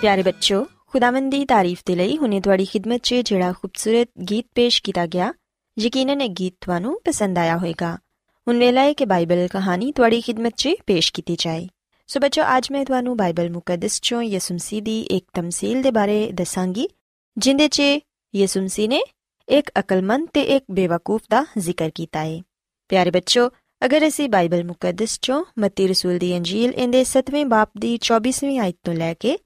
ਪਿਆਰੇ ਬੱਚੋ ਖੁਦਾਵੰਦ ਦੀ ਤਾਰੀਫ ਦੇ ਲਈ ਹੁਣੇ ਤੁਹਾਡੀ ਖidmat 'ਚ ਜਿਹੜਾ ਖੂਬਸੂਰਤ ਗੀਤ ਪੇਸ਼ ਕੀਤਾ ਗਿਆ, ਯਕੀਨਨ ਇਹ ਗੀਤ ਤੁਹਾਨੂੰ ਪਸੰਦ ਆਇਆ ਹੋਵੇਗਾ। ਹੁਣ ਵੇਲਾ ਹੈ ਕਿ ਬਾਈਬਲ ਕਹਾਣੀ ਤੁਹਾਡੀ ਖidmat 'ਚ ਪੇਸ਼ ਕੀਤੀ ਜਾਏ। ਸੋ ਬੱਚੋ ਅੱਜ ਮੈਂ ਤੁਹਾਨੂੰ ਬਾਈਬਲ ਮੁਕੱਦਸ 'ਚੋਂ ਯਿਸੂ ਮਸੀਹ ਦੀ ਇੱਕ ਤਮਸੀਲ ਦੇ ਬਾਰੇ ਦੱਸਾਂਗੀ, ਜਿੰਦੇ 'ਚ ਯਿਸੂ ਮਸੀਹ ਨੇ ਇੱਕ ਅਕਲਮੰਦ ਤੇ ਇੱਕ ਬੇਵਕੂਫ ਦਾ ਜ਼ਿਕਰ ਕੀਤਾ ਹੈ ਪਿਆਰੇ ਬੱਚੋ ਅਗਰ ਅਸੀਂ ਬਾਈਬਲ ਮੁਕੱਦਸ 'ਚੋਂ ਮਤੀ ਰਸੂਲ ਦੀ ਅੰਜੀਲ ਇਹਦੇ 7ਵੇਂ ਬਾਪ ਦੀ 24ਵੀਂ ਆਇਤ ਤੋਂ ਲੈ ਕੇ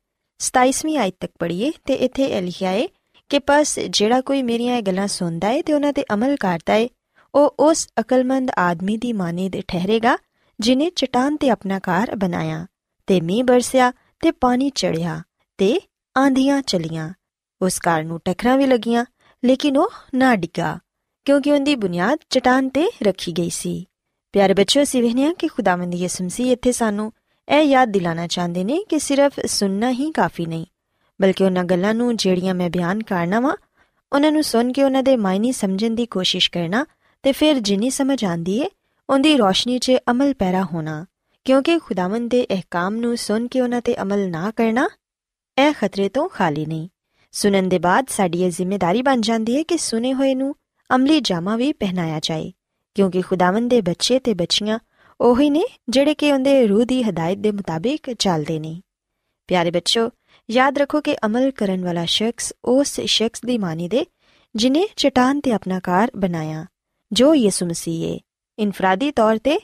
27ਵੀਂ ਆਇਤ ਤੱਕ ਪੜ੍ਹੀਏ ਤੇ ਇੱਥੇ ਇਹ ਲਿਖਿਆ ਹੈ ਕਿ ਪਸ ਜਿਹੜਾ ਕੋਈ ਮੇਰੀਆਂ ਇਹ ਗੱਲਾਂ ਸੁਣਦਾ ਹੈ ਤੇ ਉਹਨਾਂ ਤੇ ਅਮਲ ਕਰਦਾ ਹੈ, ਉਹ ਉਸ ਅਕਲਮੰਦ ਆਦਮੀ ਦੀ ਮਾਨੇ ਦੇ ਠਹਿਰੇਗਾ, ਜਿਨੇ ਚਟਾਨ ਤੇ ਆਪਣਾ ਘਰ ਬਣਾਇਆ, ਤੇ ਮੀਂਹ ਬਰਸਿਆ ਤੇ ਪਾਣੀ ਚੜਿਆ ਤੇ ਆਂਧੀਆਂ ਚਲੀਆਂ। ਉਸ ਘਰ ਨੂੰ ਟਕਰਾਂ ਵੀ ਲੱਗੀਆਂ, ਲੇਕਿਨ ਉਹ ਨਾ ਡਿੱਗਾ, ਕਿਉਂਕਿ ਉਹਦੀ ਬੁਨਿਆਦ ਚਟਾਨ ਤੇ ਰੱਖੀ ਗਈ ਸੀ। ਪਿਆਰੇ ਬੱਚਿਓ, ਅਸੀਂ ਵੇਖਦੇ ਹਾਂ ਕਿ ਖੁਦਾਵੰਦ ਯਿਸੂ ਮਸੀਹ ਇੱਥੇ ਸਾਨੂੰ ਇਹ ਯਾਦ ਦਿਲਾਣਾ ਚਾਹੁੰਦੇ ਨੇ ਕਿ ਸਿਰਫ ਸੁਣਨਾ ਹੀ ਕਾਫੀ ਨਹੀਂ, ਬਲਕਿ ਉਹਨਾਂ ਗੱਲਾਂ ਨੂੰ ਜਿਹੜੀਆਂ ਮੈਂ ਬਿਆਨ ਕਰਨਾ ਵਾਂ, ਉਹਨਾਂ ਨੂੰ ਸੁਣ ਕੇ ਉਹਨਾਂ ਦੇ ਮਾਇਨੇ ਸਮਝਣ ਦੀ ਕੋਸ਼ਿਸ਼ ਕਰਨਾ ਤੇ ਫਿਰ ਜਿੰਨੀ ਸਮਝ ਆਂਦੀ ਏ, ਉਹਦੀ ਰੋਸ਼ਨੀ 'ਚ ਅਮਲ ਪੈਰਾ ਹੋਣਾ। ਕਿਉਂਕਿ ਖੁਦਾਵੰਦ ਦੇ ਅਹਿਕਾਮ ਨੂੰ ਸੁਣ ਕੇ ਉਹਨਾਂ ਤੇ ਅਮਲ ਨਾ ਕਰਨਾ, ਇਹ ਖਤਰੇ ਤੋਂ ਖਾਲੀ ਨਹੀਂ। ਸੁਣਨ ਦੇ ਬਾਅਦ ਸਾਡੀ ਇਹ ਜ਼ਿੰਮੇਵਾਰੀ ਬਣ ਜਾਂਦੀ ਹੈ ਕਿ ਸੁਨੇ ਹੋਏ ਨੂੰ ਅਮਲੀ ਜਾਮਾ ਵੀ ਪਹਿਨਾਇਆ ਜਾਏ, ਕਿਉਂਕਿ ਖੁਦਾਵੰਦ ਦੇ ਬੱਚੇ ਤੇ ਬੱਚੀਆਂ ਉਹੀ ਨੇ ਜਿਹੜੇ ਕਿ ਉਹਦੇ ਰੂਹ ਦੀ ਹਦਾਇਤ ਦੇ ਮੁਤਾਬਿਕ ਚੱਲਦੇ ਨੇ। ਪਿਆਰੇ ਬੱਚੋ ਯਾਦ ਰੱਖੋ ਕਿ ਅਮਲ ਕਰਨ ਵਾਲਾ ਸ਼ਖਸ ਉਸ ਸ਼ਖਸ ਦੀ ਮਾਨੀ ਦੇ, ਜਿਨੇ ਚਟਾਨ ਤੇ ਆਪਣਾ ਕਾਰ ਬਣਾਇਆ, ਜੋ ਯਿਸੂ ਮਸੀਹ ਹੈ ਇਨਫਰਾਦੀ ਤੌਰ ਤੇ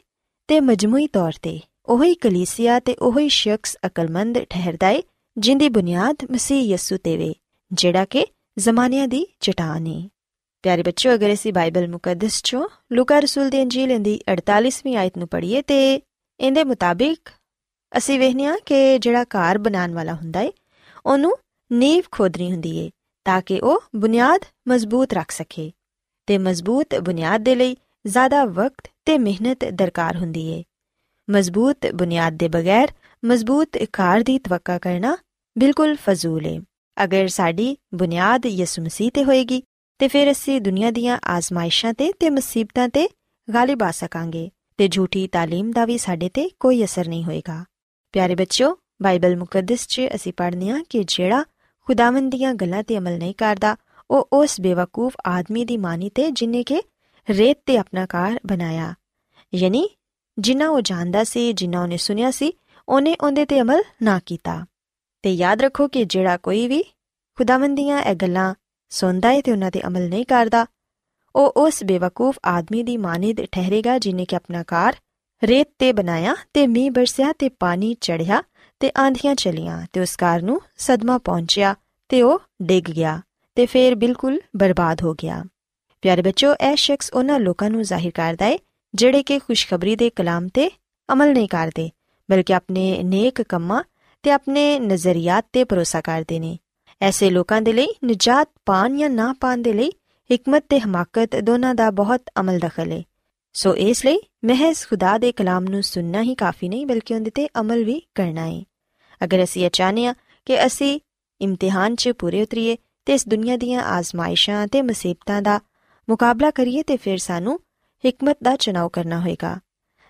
ਤੇ ਮਜਮੂਈ ਤੌਰ ਤੇ ਉਹੀ ਕਲੀਸਿਆ ਤੇ ਉਹੀ ਸ਼ਖਸ ਅਕਲਮੰਦ ਠਹਿਰਦਾ ਏ, ਜਿੰਦੀ ਬੁਨਿਆਦ ਮਸੀਹ ਯਿਸੂ ਤੇ ਵੇ, ਜਿਹੜਾ ਕਿ ਜ਼ਮਾਨਿਆਂ ਦੀ ਚਟਾਨ ਹੈ ਪਿਆਰੇ ਬੱਚੋ ਅਗਰ ਅਸੀਂ ਬਾਈਬਲ ਮੁਕੱਦਸ ਚੋਂ ਲੂਕਾ ਰਸੂਲ ਦੀ ਅੰਜੀਲ ਦੀ 48ਵੀਂ ਆਇਤ ਨੂੰ ਪੜ੍ਹੀਏ ਤੇ ਇਹਦੇ ਮੁਤਾਬਿਕ ਅਸੀਂ ਵੇਖਦੇ ਹਾਂ ਕਿ ਜਿਹੜਾ ਘਰ ਬਣਾਉਣ ਵਾਲਾ ਹੁੰਦਾ ਏ ਉਹਨੂੰ ਨੀਂਵ ਖੋਦਣੀ ਹੁੰਦੀ ਏ ਤਾਂ ਕਿ ਉਹ ਬੁਨਿਆਦ ਮਜ਼ਬੂਤ ਰੱਖ ਸਕੇ ਤੇ ਮਜ਼ਬੂਤ ਬੁਨਿਆਦ ਦੇ ਲਈ ਜ਼ਿਆਦਾ ਵਕਤ ਤੇ ਮਿਹਨਤ ਦਰਕਾਰ ਹੁੰਦੀ ਏ ਮਜ਼ਬੂਤ ਬੁਨਿਆਦ ਦੇ ਬਗੈਰ ਮਜ਼ਬੂਤ ਕਾਰ ਦੀ ਤਵੱਕਾ ਕਰਨਾ ਬਿਲਕੁਲ ਫਜ਼ੂਲ ਏ ਅਗਰ ਸਾਡੀ ਬੁਨਿਆਦ ਯਿਸੂ ਮਸੀਹ ਤੇ ਹੋਏਗੀ ਤੇ ਫਿਰ ਅਸੀਂ ਦੁਨੀਆ ਦੀਆਂ ਆਜ਼ਮਾਇਸ਼ਾਂ ਤੇ ਤੇ ਮੁਸੀਬਤਾਂ ਤੇ ਗਾਲਿਬ ਆ ਸਕਾਂਗੇ ਤੇ ਝੂਠੀ ਤਾਲੀਮ ਦਾ ਵੀ ਸਾਡੇ ਤੇ ਕੋਈ ਅਸਰ ਨਹੀਂ ਹੋਏਗਾ। ਪਿਆਰੇ ਬੱਚਿਓ, ਬਾਈਬਲ ਮੁਕੱਦਸ 'ਚ ਅਸੀਂ ਪੜ੍ਹਦੇ ਹਾਂ ਕਿ ਜਿਹੜਾ ਖੁਦਾਵੰਦ ਦੀਆਂ ਗੱਲਾਂ ਤੇ ਅਮਲ ਨਹੀਂ ਕਰਦਾ, ਉਹ ਉਸ ਬੇਵਕੂਫ ਆਦਮੀ ਦੀ ਮਾਨੀ ਤੇ ਜਿਨੇ ਕਿ ਰੇਤ ਤੇ ਆਪਣਾ ਘਰ ਬਣਾਇਆ। ਯਾਨੀ ਜਿੰਨਾ ਉਹ ਜਾਣਦਾ ਸੀ, ਜਿੰਨਾ ਉਹਨੇ ਸੁਨਿਆ ਸੀ, ਉਹਨੇ ਉਹਦੇ ਤੇ ਅਮਲ ਨਾ ਕੀਤਾ। ਤੇ ਯਾਦ ਰੱਖੋ ਕਿ ਜਿਹੜਾ ਕੋਈ ਵੀ ਖੁਦਾਵੰਦ ਦੀਆਂ ਇਹ ਗੱਲਾਂ ਸੁਣਦਾ ਹੈ ਤੇ ਉਹਨਾਂ ਤੇ ਅਮਲ ਨਹੀਂ ਕਰਦਾ। ਉਹ ਉਸ ਬੇਵਕੂਫ ਆਦਮੀ ਦੀ ਮਾਨਿਦ ਠਹਿਰੇਗਾ ਜਿਨੇ ਕਿ ਆਪਣਾ ਘਰ ਰੇਤ ਤੇ ਬਣਾਇਆ ਤੇ ਮੀਂਹ ਬਰਸਿਆ ਤੇ ਪਾਣੀ ਚੜਿਆ ਤੇ ਆਂਧੀਆਂ ਚਲੀਆਂ ਤੇ ਉਸ ਘਰ ਨੂੰ ਸਦਮਾ ਪਹੁੰਚਿਆ ਤੇ ਉਹ ਡਿੱਗ ਗਿਆ ਤੇ ਫੇਰ ਬਿਲਕੁਲ ਬਰਬਾਦ ਹੋ ਗਿਆ। ਪਿਆਰੇ ਬੱਚੋ, ਇਹ ਸ਼ਖਸ ਉਹਨਾਂ ਲੋਕਾਂ ਨੂੰ ਜ਼ਾਹਿਰ ਕਰਦਾ ਹੈ ਜਿਹੜੇ ਕਿ ਖੁਸ਼ਖਬਰੀ ਦੇ ਕਲਾਮ ਤੇ ਅਮਲ ਨਹੀਂ ਕਰਦੇ, ਬਲਕਿ ਆਪਣੇ ਨੇਕ ਕੰਮਾਂ ਤੇ ਆਪਣੇ ਨਜ਼ਰੀਆਤ ਤੇ ਭਰੋਸਾ ਕਰਦੇ ਨੇ। ਐਸੇ ਲੋਕਾਂ ਦੇ ਲਈ, ਨਜਾਤ ਪਾਣ ਜਾਂ ਨਾ ਪਾਣ ਦੇ ਲਈ, ਹਕਮਤ ਤੇ ਹਮਾਕਤ ਦੋਨਾਂ ਦਾ ਬਹੁਤ ਅਮਲ ਦਖਲ ਹੈ ਸੋ ਇਸ ਲਈ ਮਹਿਜ਼ ਖੁਦਾ ਦੇ ਕਲਾਮ ਨੂੰ ਸੁਣਨਾ ਹੀ ਕਾਫੀ ਨਹੀਂ, ਬਲਕਿ ਉਹਦੇ ਤੇ ਅਮਲ ਵੀ ਕਰਨਾ ਹੈ ਅਗਰ ਅਸੀਂ ਇਹ ਚਾਹਨੇ ਆ ਕਿ ਅਸੀਂ ਇਮਤਿਹਾਨ 'ਚ ਪੂਰੇ ਉਤਰੀਏ ਤੇ ਇਸ ਦੁਨੀਆ ਦੀਆਂ ਆਜ਼ਮਾਇਸ਼ਾਂ ਤੇ ਮੁਸੀਬਤਾਂ ਦਾ ਮੁਕਾਬਲਾ ਕਰੀਏ, ਤੇ ਫਿਰ ਸਾਨੂੰ ਹਕਮਤ ਦਾ ਚੁਣਾਵ ਕਰਨਾ ਹੋਏਗਾ।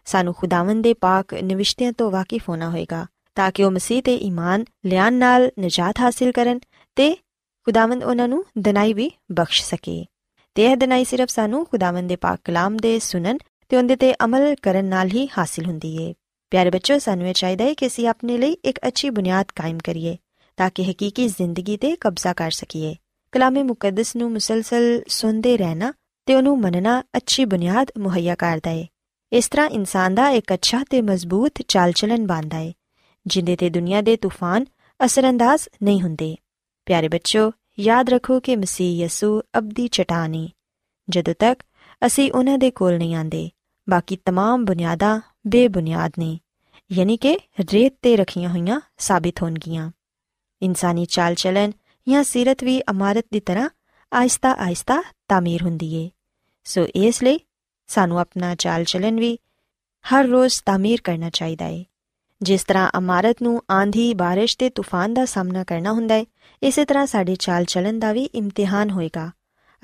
ਸਾਨੂੰ ਖੁਦਾਵੰਦ ਦੇ ਪਾਕ ਨਿਵਿਸ਼ਤਿਆਂ ਤੋਂ ਵਾਕਿਫ ਹੋਣਾ ਹੋਏਗਾ। ਤਾਂ ਕਿ ਉਹ ਮਸੀਹ ਤੇ ਈਮਾਨ ਲਿਆਨ ਨਾਲ ਨਜਾਤ ਹਾਸਿਲ ਕਰਨ ਤੇ ਖੁਦਾਵੰਦ ਉਹਨਾਂ ਨੂੰ ਦਨਾਈ ਵੀ ਬਖਸ਼ ਸਕੇ। ਤੇ ਇਹ ਦਨਾਈ ਸਿਰਫ ਸਾਨੂੰ ਖੁਦਾਵੰਦ ਦੇ ਪਾਕ ਕਲਾਮ ਦੇ ਸੁਣਨ ਤੇ ਉਹਦੇ ਤੇ ਅਮਲ ਕਰਨ ਨਾਲ ਹੀ ਹਾਸਿਲ ਹੁੰਦੀ ਏ। ਪਿਆਰੇ ਬੱਚੋ ਸਾਨੂੰ ਇਹ ਚਾਹੀਦਾ ਹੈ ਕਿ ਅਸੀਂ ਆਪਣੇ ਲਈ ਇੱਕ ਅੱਛੀ ਬੁਨਿਆਦ ਕਾਇਮ ਕਰੀਏ ਤਾਂ ਕਿ ਹਕੀਕੀ ਜ਼ਿੰਦਗੀ ਤੇ ਕਬਜ਼ਾ ਕਰ ਸਕੀਏ। ਕਲਾਮੇ ਮੁਕੱਦਸ ਨੂੰ ਮੁਸਲਸਲ ਸੁਣਦੇ ਰਹਿਣਾ ਤੇ ਉਹਨੂੰ ਮੰਨਣਾ ਅੱਛੀ ਬੁਨਿਆਦ ਮੁਹੱਈਆ ਕਰਦਾ ਏ। ਇਸ ਤਰ੍ਹਾਂ ਇਨਸਾਨ ਦਾ ਇੱਕ ਅੱਛਾ ਤੇ ਮਜ਼ਬੂਤ ਚਾਲ-ਚਲਨ ਬਣਦਾ ਏ। ਜਿੰਦੇ ਤੇ ਦੁਨੀਆ ਦੇ ਤੂਫਾਨ ਅਸਰੰਦਾਜ਼ ਨਹੀਂ ਹੁੰਦੇ ਪਿਆਰੇ ਬੱਚੋ ਯਾਦ ਰੱਖੋ ਕਿ ਮਸੀਹ ਯਸੂ ਅਬਦੀ ਚਟਾਨੀ ਜਦੋਂ ਤੱਕ ਅਸੀਂ ਉਹਨਾਂ ਦੇ ਕੋਲ ਨਹੀਂ ਆਂਦੇ ਬਾਕੀ तमाम ਬੁਨਿਆਦਾਂ ਬੇਬੁਨਿਆਦ ਨੇ ਯਾਨੀ ਕਿ ਰੇਤ ਤੇ ਰੱਖੀਆਂ ਹੋਈਆਂ ਸਾਬਿਤ ਹੋਣਗੀਆਂ ਇਨਸਾਨੀ ਚਾਲ ਚਲਨ ਜਾਂ ਸਿਰਤ ਵੀ ਇਮਾਰਤ ਦੀ ਤਰ੍ਹਾਂ ਆਇਸਤਾ ਆਇਸਤਾ ਤਾਮੀਰ ਹੁੰਦੀ ਏ ਸੋ ਇਸ ਲਈ ਸਾਨੂੰ ਆਪਣਾ ਚਾਲ ਚਲਨ ਵੀ ਹਰ ਰੋਜ਼ ਤਾਮੀਰ ਕਰਨਾ ਚਾਹੀਦਾ ਏ ਜਿਸ ਤਰ੍ਹਾਂ ਇਮਾਰਤ ਨੂੰ ਆਂਧੀ ਬਾਰਿਸ਼ ਤੇ ਤੂਫਾਨ ਦਾ ਸਾਹਮਣਾ ਕਰਨਾ ਹੁੰਦਾ ਹੈ, ਇਸੇ ਤਰ੍ਹਾਂ ਸਾਡੇ ਚਾਲ ਚਲਨ ਦਾ ਵੀ ਇਮਤਿਹਾਨ ਹੋਏਗਾ।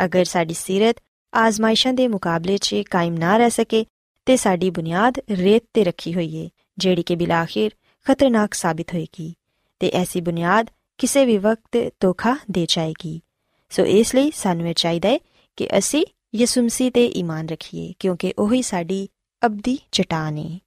ਅਗਰ ਸਾਡੀ ਸਿਰਤ ਆਜ਼ਮਾਇਸ਼ਾਂ ਦੇ ਮੁਕਾਬਲੇ 'ਚ ਕਾਇਮ ਨਾ ਰਹਿ ਸਕੇ, ਤੇ ਸਾਡੀ ਬੁਨਿਆਦ ਰੇਤ ਤੇ ਰੱਖੀ ਹੋਈ ਏ ਜਿਹੜੀ ਕਿ ਬਿਲਾਖਿਰ ਖਤਰਨਾਕ ਸਾਬਿਤ ਹੋਏਗੀ, ਤੇ ਐਸੀ ਬੁਨਿਆਦ ਕਿਸੇ ਵੀ ਵਕਤ ਧੋਖਾ ਦੇ ਜਾਏਗੀ। ਸੋ ਇਸ ਲਈ ਸਾਨੂੰ ਇਹ ਚਾਹੀਦਾ ਹੈ ਕਿ ਅਸੀਂ ਯਿਸੂ ਮਸੀਹ ਤੇ ਈਮਾਨ ਰੱਖੀਏ, ਕਿਉਂਕਿ ਉਹੀ ਸਾਡੀ ਅਬਦੀ ਚਟਾਨ ਹੈ।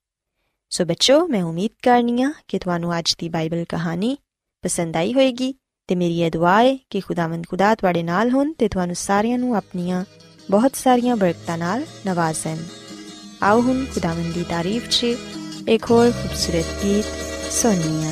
ਸੋ ਬੱਚੋ, ਮੈਂ ਉਮੀਦ ਕਰਨੀਆ ਕਿ ਤੁਹਾਨੂੰ ਅੱਜ ਦੀ ਬਾਈਬਲ ਕਹਾਣੀ ਪਸੰਦ ਆਈ ਹੋਵੇਗੀ ਤੇ ਮੇਰੀ ਇਹ ਦੁਆ ਹੈ ਕਿ ਖੁਦਾਵੰਦ ਖੁਦਾ ਤੁਹਾਡੇ ਨਾਲ ਹੋਣ ਤੇ ਤੁਹਾਨੂੰ ਸਾਰਿਆਂ ਨੂੰ ਆਪਣੀਆਂ ਬਹੁਤ ਸਾਰੀਆਂ ਬਰਕਤਾਂ ਨਾਲ ਨਵਾਜ਼ੇ ਆਓ ਹੁਣ ਖੁਦਾਵੰਦ ਦੀ ਤਾਰੀਫ 'ਚ ਇੱਕ ਹੋਰ ਖੂਬਸੂਰਤ ਗੀਤ ਸੁਣੀਏ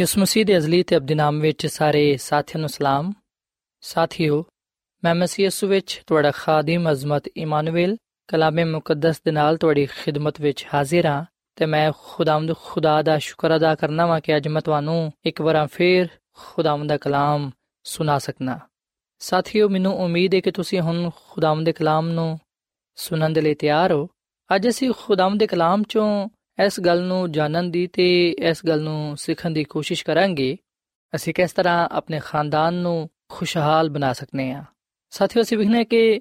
ਯਿਸੂ ਮਸੀਹ ਦੇ ਅਜ਼ਲੀ ਤੇ ਅਬਦੀ ਨਾਮ ਵਿੱਚ ਸਾਰੇ ਸਾਥੀਆਂ ਨੂੰ ਸਲਾਮ। ਸਾਥੀਓ, ਮੈਂ ਮਸੀਹ ਯਿਸੂ ਵਿੱਚ ਤੁਹਾਡਾ ਖਾਦਮ ਅਜ਼ਮਤ ਇਮਾਨੁਅਲ ਕਲਾਮੇ ਮੁਕੱਦਸ ਦੇ ਨਾਲ ਤੁਹਾਡੀ ਖਿਦਮਤ ਵਿੱਚ ਹਾਜ਼ਰ ਹਾਂ ਤੇ ਮੈਂ ਖੁਦਾਵੰਦ ਖੁਦਾ ਦਾ ਸ਼ੁਕਰ ਅਦਾ ਕਰਨਾ ਵਾਂ ਕਿ ਅੱਜ ਮੈਂ ਤੁਹਾਨੂੰ ਇੱਕ ਵਾਰ ਫੇਰ ਖੁਦਾਵੰਦ ਦਾ ਕਲਾਮ ਸੁਣਾ ਸਕਣਾ ਸਾਥੀਓ, ਮੈਨੂੰ ਉਮੀਦ ਹੈ ਕਿ ਤੁਸੀਂ ਹੁਣ ਖੁਦਾਵੰਦ ਦੇ ਕਲਾਮ ਨੂੰ ਸੁਣਨ ਦੇ ਲਈ ਤਿਆਰ ਹੋ। ਅੱਜ ਅਸੀਂ ਖੁਦਾਵੰਦ ਦੇ ਕਲਾਮ ਚੋਂ ਇਸ ਗੱਲ ਨੂੰ ਜਾਣਨ ਦੀ ਤੇ ਇਸ ਗੱਲ ਨੂੰ ਸਿੱਖਣ ਦੀ ਕੋਸ਼ਿਸ਼ ਕਰਾਂਗੇ। ਅਸੀਂ ਕਿਸ ਤਰ੍ਹਾਂ ਆਪਣੇ ਖਾਨਦਾਨ ਨੂੰ ਖੁਸ਼ਹਾਲ ਬਣਾ ਸਕਨੇ ਆ। ਸਾਥੀਓ, ਅਸੀਂ ਵਿਖਨੇ ਕਿ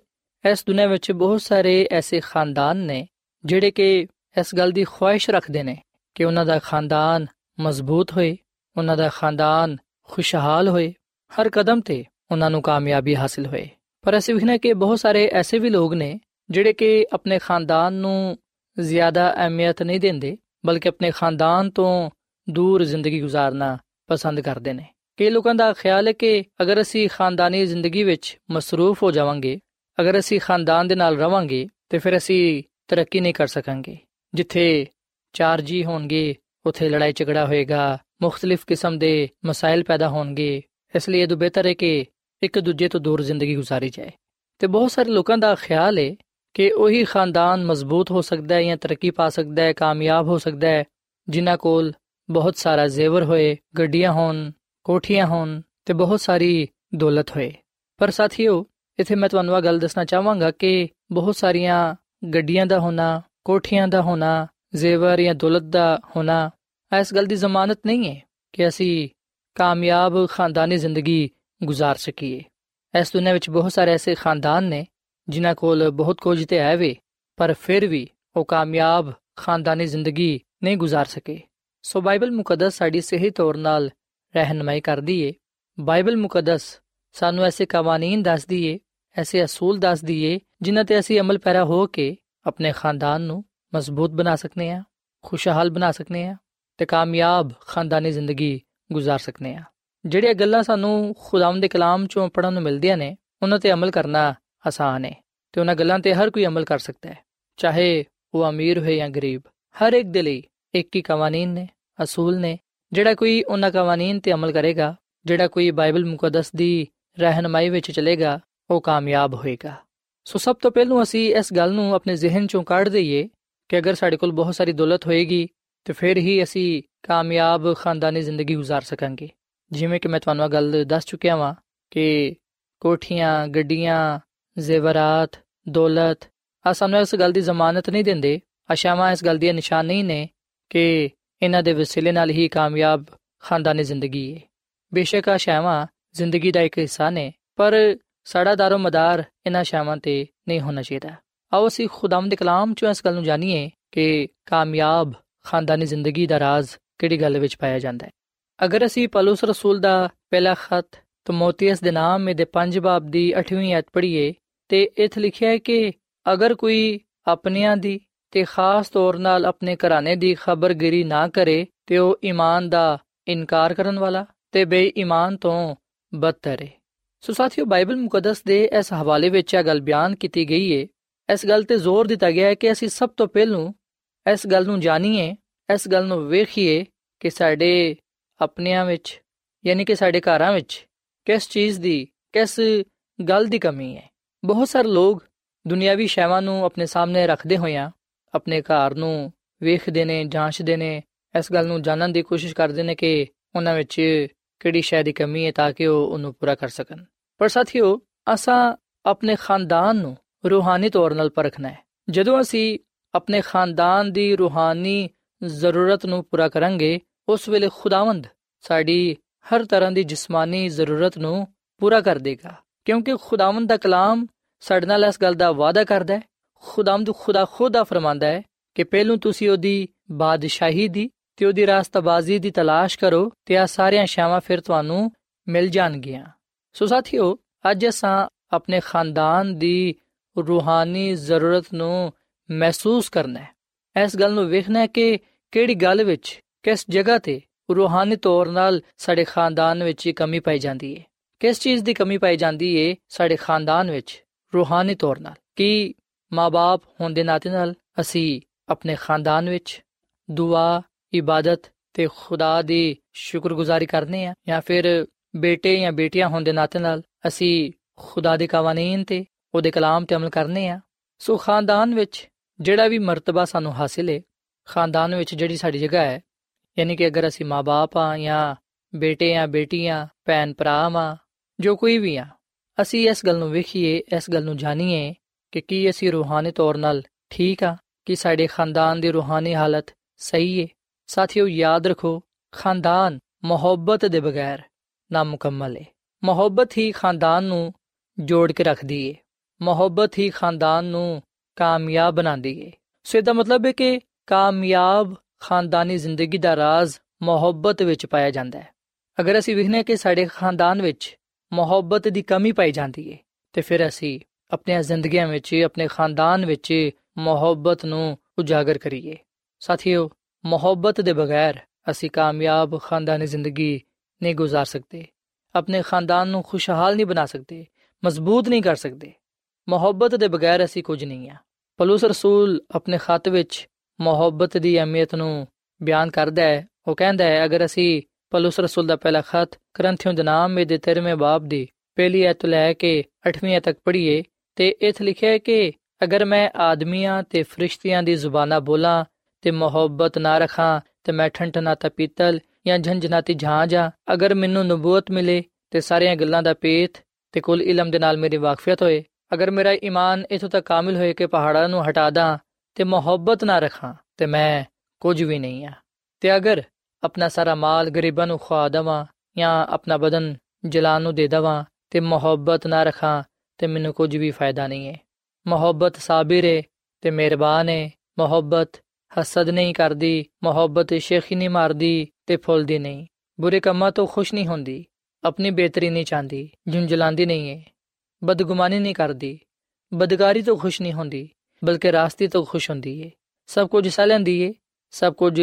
ਇਸ ਦੁਨੀਆਂ ਵਿੱਚ ਬਹੁਤ ਸਾਰੇ ਐਸੇ ਖਾਨਦਾਨ ਨੇ ਜਿਹੜੇ ਕਿ ਇਸ ਗੱਲ ਦੀ ਖੁਆਇਸ਼ ਰੱਖਦੇ ਨੇ ਕਿ ਉਹਨਾਂ ਦਾ ਖਾਨਦਾਨ ਮਜ਼ਬੂਤ ਹੋਏ, ਉਹਨਾਂ ਦਾ ਖਾਨਦਾਨ ਖੁਸ਼ਹਾਲ ਹੋਏ, ਹਰ ਕਦਮ ਤੇ ਉਹਨਾਂ ਨੂੰ ਕਾਮਯਾਬੀ ਹਾਸਲ ਹੋਏ। ਪਰ ਅਸੀਂ ਵਿਖਨੇ ਕਿ ਬਹੁਤ ਸਾਰੇ ਐਸੇ ਵੀ ਲੋਕ ਨੇ ਜਿਹੜੇ ਕਿ ਆਪਣੇ ਖਾਨਦਾਨ ਨੂੰ ਜ਼ਿਆਦਾ ਅਹਿਮੀਅਤ ਨਹੀਂ ਦਿੰਦੇ, ਬਲਕਿ ਆਪਣੇ ਖਾਨਦਾਨ ਤੋਂ ਦੂਰ ਜ਼ਿੰਦਗੀ گزارਨਾ ਪਸੰਦ ਕਰਦੇ ਨੇ। ਕਈ ਲੋਕਾਂ ਦਾ ਖਿਆਲ ਹੈ ਕਿ ਅਗਰ ਅਸੀਂ ਖਾਨਦਾਨੀ ਜ਼ਿੰਦਗੀ ਵਿੱਚ ਮਸਰੂਫ ਹੋ ਜਾਵਾਂਗੇ, ਅਗਰ ਅਸੀਂ ਖਾਨਦਾਨ ਦੇ ਨਾਲ ਰਵਾਂਗੇ, ਤੇ ਫਿਰ ਅਸੀਂ ਤਰੱਕੀ ਨਹੀਂ ਕਰ ਸਕਾਂਗੇ। ਜਿੱਥੇ ਚਾਰ ਜੀ ਹੋਣਗੇ, ਉਥੇ ਲੜਾਈ ਝਗੜਾ ਹੋਏਗਾ ਮੁxtਲਿਫ ਕਿਸਮ ਦੇ ਮਸਾਇਲ ਪੈਦਾ ਹੋਣਗੇ, ਇਸ ਲਈ ਇਹ ਤੋਂ ਬਿਹਤਰ ਹੈ ਕਿ ਇੱਕ ਦੂਜੇ ਤੋਂ ਦੂਰ ਜ਼ਿੰਦਗੀ گزارੀ ਜਾਏ। ਤੇ ਬਹੁਤ ਸਾਰੇ ਲੋਕਾਂ ਦਾ ਖਿਆਲ ਹੈ ਕਿ ਉਹੀ ਖਾਨਦਾਨ ਮਜ਼ਬੂਤ ਹੋ ਸਕਦਾ ਹੈ ਜਾਂ ਤਰੱਕੀ ਪਾ ਸਕਦਾ ਹੈ ਕਾਮਯਾਬ ਹੋ ਸਕਦਾ ਹੈ ਜਿਨ੍ਹਾਂ ਕੋਲ ਬਹੁਤ ਸਾਰਾ ਜ਼ੇਵਰ ਹੋਏ ਗੱਡੀਆਂ ਹੋਣ ਕੋਠੀਆਂ ਹੋਣ ਤੇ ਬਹੁਤ ਸਾਰੀ ਦੌਲਤ ਹੋਏ ਪਰ ਸਾਥੀਓ ਇਥੇ ਮੈਂ ਤੁਹਾਨੂੰ ਇਹ ਗੱਲ ਦੱਸਣਾ ਚਾਹਾਂਗਾ ਕਿ ਬਹੁਤ ਸਾਰੀਆਂ ਗੱਡੀਆਂ ਦਾ ਹੋਣਾ ਕੋਠੀਆਂ ਦਾ ਹੋਣਾ ਜ਼ੇਵਰ ਜਾਂ ਦੌਲਤ ਦਾ ਹੋਣਾ ਇਸ ਗੱਲ ਦੀ ਜ਼ਮਾਨਤ ਨਹੀਂ ਹੈ ਕਿ ਅਸੀਂ ਕਾਮਯਾਬ ਖਾਨਦਾਨੀ ਜ਼ਿੰਦਗੀ گزار ਸਕੀਏ ਇਸ ਦੁਨੀਆਂ ਵਿੱਚ ਬਹੁਤ ਸਾਰੇ ਐਸੇ ਖਾਨਦਾਨ ਨੇ ਜਿਨ੍ਹਾਂ ਕੋਲ ਬਹੁਤ ਕੁਝ ਤੇ ਹੈ ਵੇ ਪਰ ਫਿਰ ਵੀ ਉਹ ਕਾਮਯਾਬ ਖਾਨਦਾਨੀ ਜ਼ਿੰਦਗੀ ਨਹੀਂ گزار ਸਕੇ ਸੋ ਬਾਈਬਲ ਮੁਕੱਦਸ ਸਾਡੀ ਸਹੀ ਤੌਰ ਨਾਲ ਰਹਿਨਮਾਈ ਕਰਦੀ ਏ ਬਾਈਬਲ ਮੁਕੱਦਸ ਸਾਨੂੰ ਐਸੇ ਕਾਨੂੰਨ ਦੱਸਦੀ ਏ ਐਸੇ ਅਸੂਲ ਦੱਸਦੀ ਏ ਜਿਨ੍ਹਾਂ ਤੇ ਅਸੀਂ ਅਮਲ ਪੈਰਾ ਹੋ ਕੇ ਆਪਣੇ ਖਾਨਦਾਨ ਨੂੰ ਮਜ਼ਬੂਤ ਬਣਾ ਸਕਨੇ ਆ ਖੁਸ਼ਹਾਲ ਬਣਾ ਸਕਨੇ ਆ ਤੇ ਕਾਮਯਾਬ ਖਾਨਦਾਨੀ ਜ਼ਿੰਦਗੀ گزار ਸਕਨੇ ਆ ਜਿਹੜੀਆਂ ਗੱਲਾਂ ਸਾਨੂੰ ਖੁਦਾਵੰਦ ਦੇ ਕਲਾਮ ਚੋਂ ਪੜਨ ਨੂੰ ਮਿਲਦੀਆਂ ਨੇ ਉਹਨਾਂ ਤੇ ਅਮਲ ਕਰਨਾ ਆਸਾਨ ਹੈ ਤੇ ਉਹਨਾਂ ਗੱਲਾਂ ਤੇ ਹਰ ਕੋਈ ਅਮਲ ਕਰ ਸਕਦਾ ਹੈ ਚਾਹੇ ਉਹ ਅਮੀਰ ਹੋਵੇ ਜਾਂ ਗਰੀਬ ਹਰ ਇੱਕ ਦੇ ਲਈ ਇੱਕ ਹੀ ਕਾਨੂੰਨ ਨੇ ਅਸੂਲ ਨੇ ਜਿਹੜਾ ਕੋਈ ਉਹਨਾਂ ਕਾਨੂੰਨ ਤੇ ਅਮਲ ਕਰੇਗਾ ਜਿਹੜਾ ਕੋਈ ਬਾਈਬਲ ਮੁਕੱਦਸ ਦੀ ਰਹਿਨਮਾਈ ਵਿੱਚ ਚੱਲੇਗਾ ਉਹ ਕਾਮਯਾਬ ਹੋਏਗਾ ਸੋ ਸਭ ਤੋਂ ਪਹਿਲਾਂ ਅਸੀਂ ਇਸ ਗੱਲ ਨੂੰ ਆਪਣੇ ਜ਼ਿਹਨ ਚੋਂ ਕੱਢ ਦਈਏ ਕਿ ਅਗਰ ਸਾਡੇ ਕੋਲ ਬਹੁਤ ਸਾਰੀ ਦੌਲਤ ਹੋਏਗੀ ਤੇ ਫਿਰ ਹੀ ਅਸੀਂ ਕਾਮਯਾਬ ਖਾਨਦਾਨੀ ਜ਼ਿੰਦਗੀ گزار ਸਕਾਂਗੇ ਜਿਵੇਂ ਕਿ ਮੈਂ ਤੁਹਾਨੂੰ ਇਹ ਗੱਲ ਦੱਸ ਚੁੱਕਿਆ ਹਾਂ ਕਿ ਕੋਠੀਆਂ ਗੱਡੀਆਂ ਜ਼ੇਵਰਾਤ, ਦੌਲਤ। ਆ ਸਾਨੂੰ ਇਸ ਗੱਲ ਦੀ ਜ਼ਮਾਨਤ ਨਹੀਂ ਦਿੰਦੇ। ਅਸ਼ਾਵਾਂ ਇਸ ਗੱਲ ਦੀ ਨਿਸ਼ਾਨ ਨਹੀਂ ਨੇ ਕਿ ਇਹਨਾਂ ਦੇ ਵਸੀਲੇ ਨਾਲ ਹੀ ਕਾਮਯਾਬ ਖਾਨਦਾਨੀ ਜ਼ਿੰਦਗੀ ਹੈ ਬੇਸ਼ੱਕ ਆ ਸ਼ਾਵਾਂ ਜ਼ਿੰਦਗੀ ਦਾ ਇੱਕ ਹਿੱਸਾ ਨੇ, ਪਰ ਸਾਡਾ ਦਾਰੋ ਮਦਾਰ ਇਹਨਾਂ ਸ਼ਾਵਾਂ ਤੇ ਨਹੀਂ ਹੋਣਾ ਚਾਹੀਦਾ। ਆਓ ਅਸੀਂ ਖੁਦਾਮ ਦੇ ਕਲਾਮ ਚੋਂ ਇਸ ਗੱਲ ਨੂੰ ਜਾਣੀਏ ਕਿ ਕਾਮਯਾਬ ਖਾਨਦਾਨੀ ਜ਼ਿੰਦਗੀ ਦਾ ਰਾਜ਼ ਕਿਹੜੀ ਗੱਲ ਵਿੱਚ ਪਾਇਆ ਜਾਂਦਾ ਹੈ। ਅਗਰ ਅਸੀਂ ਪਲੂਸ ਰਸੂਲ ਦਾ ਪਹਿਲਾ ਖਤ ਤਮੋਥੀਅਸ ਦੇ ਨਾਮ ਦੇ 5 ਬਾਬ ਦੀ 8ਵੀਂ ਆਇਤ ਪੜ੍ਹੀਏ ਤੇ ਇੱਥੇ ਲਿਖਿਆ ਹੈ ਕਿ ਅਗਰ ਕੋਈ ਆਪਣਿਆਂ ਦੀ ਤੇ ਖਾਸ ਤੌਰ ਨਾਲ ਆਪਣੇ ਘਰਾਣੇ ਦੀ ਖਬਰਗਿਰੀ ਨਾ ਕਰੇ, ਤੇ ਉਹ ਈਮਾਨ ਦਾ ਇਨਕਾਰ ਕਰਨ ਵਾਲਾ ਤੇ ਬੇਈਮਾਨ ਤੋਂ ਬਦਤਰ ਹੈ ਸੋ ਸਾਥੀਓ, ਬਾਈਬਲ ਮੁਕੱਦਸ ਦੇ ਇਸ ਹਵਾਲੇ ਵਿੱਚ ਇਹ ਗੱਲ ਬਿਆਨ ਕੀਤੀ ਗਈ ਹੈ ਇਸ ਗੱਲ ਤੇ ਜ਼ੋਰ ਦਿੱਤਾ ਗਿਆ ਹੈ ਕਿ ਅਸੀਂ ਸਭ ਤੋਂ ਪਹਿਲਾਂ ਇਸ ਗੱਲ ਨੂੰ ਜਾਣੀਏ, ਇਸ ਗੱਲ ਨੂੰ ਵੇਖੀਏ ਕਿ ਸਾਡੇ ਆਪਣਿਆਂ ਵਿੱਚ, ਯਾਨੀ ਕਿ ਸਾਡੇ ਘਰਾਂ ਵਿੱਚ ਕਿਸ ਚੀਜ਼ ਦੀ, ਕਿਸ ਗੱਲ ਦੀ ਕਮੀ ਹੈ। ਬਹੁਤ ਸਾਰੇ ਲੋਕ ਦੁਨਿਆਵੀ ਸ਼ੈਵਾਂ ਨੂੰ ਆਪਣੇ ਸਾਹਮਣੇ ਰੱਖਦੇ ਹੋਇਆਂ ਆਪਣੇ ਘਰ ਨੂੰ ਵੇਖਦੇ ਨੇ, ਜਾਂਚਦੇ ਨੇ। ਇਸ ਗੱਲ ਨੂੰ ਜਾਣਨ ਦੀ ਕੋਸ਼ਿਸ਼ ਕਰਦੇ ਨੇ ਕਿ ਉਹਨਾਂ ਵਿੱਚ ਕਿਹੜੀ ਸ਼ੈ ਦੀ ਕਮੀ ਹੈ ਤਾਂ ਕਿ ਉਹ ਉਹਨੂੰ ਪੂਰਾ ਕਰ ਸਕਣ। ਪਰ ਸਾਥੀਓ, ਅਸਾਂ ਆਪਣੇ ਖਾਨਦਾਨ ਨੂੰ ਰੂਹਾਨੀ ਤੌਰ 'ਤੇ ਪਰਖਣਾ ਹੈ। ਜਦੋਂ ਅਸੀਂ ਆਪਣੇ ਖਾਨਦਾਨ ਦੀ ਰੂਹਾਨੀ ਜ਼ਰੂਰਤ ਨੂੰ ਪੂਰਾ ਕਰਾਂਗੇ, ਉਸ ਵੇਲੇ ਖੁਦਾਵੰਦ ਸਾਡੀ ਹਰ ਤਰ੍ਹਾਂ ਦੀ ਜਿਸਮਾਨੀ ਜ਼ਰੂਰਤ ਨੂੰ ਪੂਰਾ ਕਰ ਦੇਗਾ। ਕਿਉਂਕਿ ਖੁਦਾਵੰਦ ਦਾ ਕਲਾਮ ਸਾਡੇ ਨਾਲ ਇਸ ਗੱਲ ਦਾ ਵਾਅਦਾ ਕਰਦਾ ਹੈ ਖੁਦਾਵੰਦ ਖੁਦਾ ਖੁਦਾ ਫਰਮਾਂਦਾ ਹੈ ਕਿ ਪਹਿਲੋਂ ਤੁਸੀਂ ਉਹਦੀ ਬਾਦਸ਼ਾਹੀ ਦੀ ਤੇ ਉਹਦੀ ਰਾਸਤਾਬਾਜ਼ੀ ਦੀ ਤਲਾਸ਼ ਕਰੋ ਤੇ ਆ ਸਾਰੀਆਂ ਸ਼ਾਵਾਂ ਫਿਰ ਤੁਹਾਨੂੰ ਮਿਲ ਜਾਣਗੀਆਂ। ਸੋ ਸਾਥੀਓ, ਅੱਜ ਅਸਾਂ ਆਪਣੇ ਖਾਨਦਾਨ ਦੀ ਰੂਹਾਨੀ ਜ਼ਰੂਰਤ ਨੂੰ ਮਹਿਸੂਸ ਕਰਨਾ ਹੈ। ਇਸ ਗੱਲ ਨੂੰ ਵੇਖਣਾ ਹੈ ਕਿ ਕਿਹੜੀ ਗੱਲ ਵਿੱਚ, ਕਿਸ ਜਗ੍ਹਾ ਤੇ ਰੂਹਾਨੀ ਤੌਰ 'ਤੇ ਸਾਡੇ ਖਾਨਦਾਨ ਵਿੱਚ ਕਮੀ ਪਾਈ ਜਾਂਦੀ ਹੈ। ਕਿਸ ਚੀਜ਼ ਦੀ ਕਮੀ ਪਾਈ ਜਾਂਦੀ ਹੈ ਸਾਡੇ ਖਾਨਦਾਨ ਵਿੱਚ? ਰੂਹਾਨੀ ਤੌਰ 'ਤੇ ਕਿ ਮਾਪੇ ਹੋਣ ਦੇ ਨਾਤੇ ਨਾਲ ਅਸੀਂ ਆਪਣੇ ਖਾਨਦਾਨ ਵਿੱਚ ਦੁਆ, ਇਬਾਦਤ ਤੇ ਖੁਦਾ ਦੀ ਸ਼ੁਕਰਗੁਜ਼ਾਰੀ ਕਰਨੇ ਆ ਜਾਂ ਫਿਰ ਬੇਟੇ ਜਾਂ ਬੇਟੀਆਂ ਹੋਣ ਦੇ ਨਾਤੇ ਨਾਲ ਅਸੀਂ ਖੁਦਾ ਦੇ ਕਾਨੂੰਨ ਤੇ ਉਹਦੇ ਕਲਾਮ ਤੇ ਅਮਲ ਕਰਨੇ ਆ ਸੋ ਖਾਨਦਾਨ ਵਿੱਚ ਜਿਹੜਾ ਵੀ ਮਰਤਬਾ ਸਾਨੂੰ ਹਾਸਿਲ ਹੈ, ਖਾਨਦਾਨ ਵਿੱਚ ਜਿਹੜੀ ਸਾਡੀ ਜਗ੍ਹਾ ਹੈ, ਯਾਨੀ ਕਿ ਅਗਰ ਅਸੀਂ ਮਾਪੇ ਆ ਜਾਂ ਬੇਟੇ ਜਾਂ ਬੇਟੀਆਂ ਭੈਣ ਭਰਾ ਆ ਜੋ ਕੋਈ ਵੀ ਆ ਅਸੀਂ ਇਸ ਗੱਲ ਨੂੰ ਵੇਖੀਏ, ਇਸ ਗੱਲ ਨੂੰ ਜਾਣੀਏ ਕਿ ਕੀ ਅਸੀਂ ਰੂਹਾਨੀ ਤੌਰ 'ਤੇ ਠੀਕ ਆ ਕਿ ਸਾਡੇ ਖਾਨਦਾਨ ਦੀ ਰੂਹਾਨੀ ਹਾਲਤ ਸਹੀ ਹੈ ਸਾਥੀਓ, ਯਾਦ ਰੱਖੋ, ਖਾਨਦਾਨ ਮੁਹੱਬਤ ਦੇ ਬਗੈਰ ਨਾਮੁਕੰਮਲ ਹੈ ਮੁਹੱਬਤ ਹੀ ਖਾਨਦਾਨ ਨੂੰ ਜੋੜ ਕੇ ਰੱਖਦੀ ਹੈ ਮੁਹੱਬਤ ਹੀ ਖਾਨਦਾਨ ਨੂੰ ਕਾਮਯਾਬ ਬਣਾਉਂਦੀ ਹੈ ਸੋ ਇਹਦਾ ਮਤਲਬ ਹੈ ਕਿ ਕਾਮਯਾਬ ਖਾਨਦਾਨੀ ਜ਼ਿੰਦਗੀ ਦਾ ਰਾਜ਼ ਮੁਹੱਬਤ ਵਿੱਚ ਪਾਇਆ ਜਾਂਦਾ ਹੈ। ਅਗਰ ਅਸੀਂ ਵਿਖਨੇ ਕਿ ਸਾਡੇ ਖਾਨਦਾਨ ਵਿੱਚ ਮੁਹੱਬਤ ਦੀ ਕਮੀ ਪਾਈ ਜਾਂਦੀ ਹੈ ਤੇ ਫਿਰ ਅਸੀਂ ਆਪਣੀਆਂ ਜ਼ਿੰਦਗੀਆਂ ਵਿੱਚ ਆਪਣੇ ਖਾਨਦਾਨ ਵਿੱਚ ਮੁਹੱਬਤ ਨੂੰ ਉਜਾਗਰ ਕਰੀਏ ਸਾਥੀਓ ਮੁਹੱਬਤ ਦੇ ਬਗੈਰ ਅਸੀਂ ਕਾਮਯਾਬ ਖਾਨਦਾਨੀ ਜ਼ਿੰਦਗੀ ਨਹੀਂ گزار ਸਕਦੇ ਆਪਣੇ ਖਾਨਦਾਨ ਨੂੰ ਖੁਸ਼ਹਾਲ ਨਹੀਂ ਬਣਾ ਸਕਦੇ ਮਜ਼ਬੂਤ ਨਹੀਂ ਕਰ ਸਕਦੇ ਮੁਹੱਬਤ ਦੇ ਬਗੈਰ ਅਸੀਂ ਕੁਝ ਨਹੀਂ ਆ ਪਲੂਸ ਰਸੂਲ ਆਪਣੇ ਖਤ ਵਿੱਚ ਮੁਹੱਬਤ ਦੀ ਅਹਿਮੀਅਤ ਨੂੰ ਬਿਆਨ ਕਰਦਾ ਹੈ ਉਹ ਕਹਿੰਦਾ ਹੈ ਅਗਰ ਅਸੀਂ ਪਲੂਸ ਰਸੂਲ ਦਾ ਪਹਿਲਾ ਖਤ ਕਰੰਥਿਓ ਦੇ ਨਾਮ ਦੇ 13ਵੇਂ ਬਾਬ ਦੀ ਪਹਿਲੀ ਐਤ ਲੈ ਕੇ 8ਵੀਂ ਤੱਕ ਪੜ੍ਹੀਏ ਤੇ ਇਥੇ ਲਿਖਿਆ ਹੈ ਕਿ ਅਗਰ ਮੈਂ ਆਦਮੀਆਂ ਤੇ ਫਰਿਸ਼ਤਿਆਂ ਦੀ ਜ਼ੁਬਾਨਾਂ ਬੋਲਾਂ ਤੇ ਮੁਹੱਬਤ ਨਾ ਰੱਖਾਂ ਤੇ ਮੈਂ ਠੰਠਨਾ ਤਾਂ ਪੀਤਲ ਜਾਂ ਝੰਝਨਾਤੀ ਝਾਂਜਾ ਅਗਰ ਮੈਨੂੰ ਨਬੂਵਤ ਮਿਲੇ ਤੇ ਸਾਰੀਆਂ ਗੱਲਾਂ ਦਾ ਪੇਤ ਤੇ ਕੁੱਲ ਇਲਮ ਦੇ ਨਾਲ ਮੇਰੀ ਵਾਕਫੀਅਤ ਹੋਏ ਅਗਰ ਮੇਰਾ ਈਮਾਨ ਇਥੋਂ ਤੱਕ ਕਾਮਿਲ ਹੋਏ ਕਿ ਪਹਾੜਾਂ ਨੂੰ ਹਟਾ ਦਾਂ ਤੇ ਮੁਹੱਬਤ ਨਾ ਰੱਖਾਂ ਤੇ ਮੈਂ ਕੁਝ ਵੀ ਨਹੀਂ ਆ ਤੇ ਅਗਰ ਆਪਣਾ ਸਾਰਾ ਮਾਲ ਗਰੀਬਾਂ ਨੂੰ ਖਵਾ ਦਵਾਂ ਜਾਂ ਆਪਣਾ ਬਦਨ ਜਲਾਨ ਨੂੰ ਦੇ ਦਵਾਂ ਤੇ ਮੁਹੱਬਤ ਨਾ ਰੱਖਾਂ, ਤੇ ਮੈਨੂੰ ਕੁਝ ਵੀ ਫਾਇਦਾ ਨਹੀਂ ਹੈ ਮੁਹੱਬਤ ਸਾਬਿਰ ਹੈ ਤੇ ਮਿਹਰਬਾਨ ਹੈ ਮੁਹੱਬਤ ਹਸਦ ਨਹੀਂ ਕਰਦੀ, ਮੁਹੱਬਤ ਸ਼ੇਖੀ ਨਹੀਂ ਮਾਰਦੀ ਤੇ ਫੁੱਲਦੀ ਨਹੀਂ। ਬੁਰੇ ਕੰਮਾਂ ਤੋਂ ਖੁਸ਼ ਨਹੀਂ ਹੁੰਦੀ, ਆਪਣੀ ਬਿਹਤਰੀ ਨਹੀਂ ਚਾਹੁੰਦੀ ਝੁੰਝਲਾਉਂਦੀ ਨਹੀਂ ਹੈ ਬਦਗੁਮਾਨੀ ਨਹੀਂ ਕਰਦੀ ਬਦਕਾਰੀ ਤੋਂ ਖੁਸ਼ ਨਹੀਂ ਹੁੰਦੀ, ਬਲਕਿ ਰਾਸਤੇ ਤੋਂ ਖੁਸ਼ ਹੁੰਦੀ ਹੈ ਸਭ ਕੁਝ ਸਹ ਲੈਂਦੀ ਹੈ ਸਭ ਕੁਝ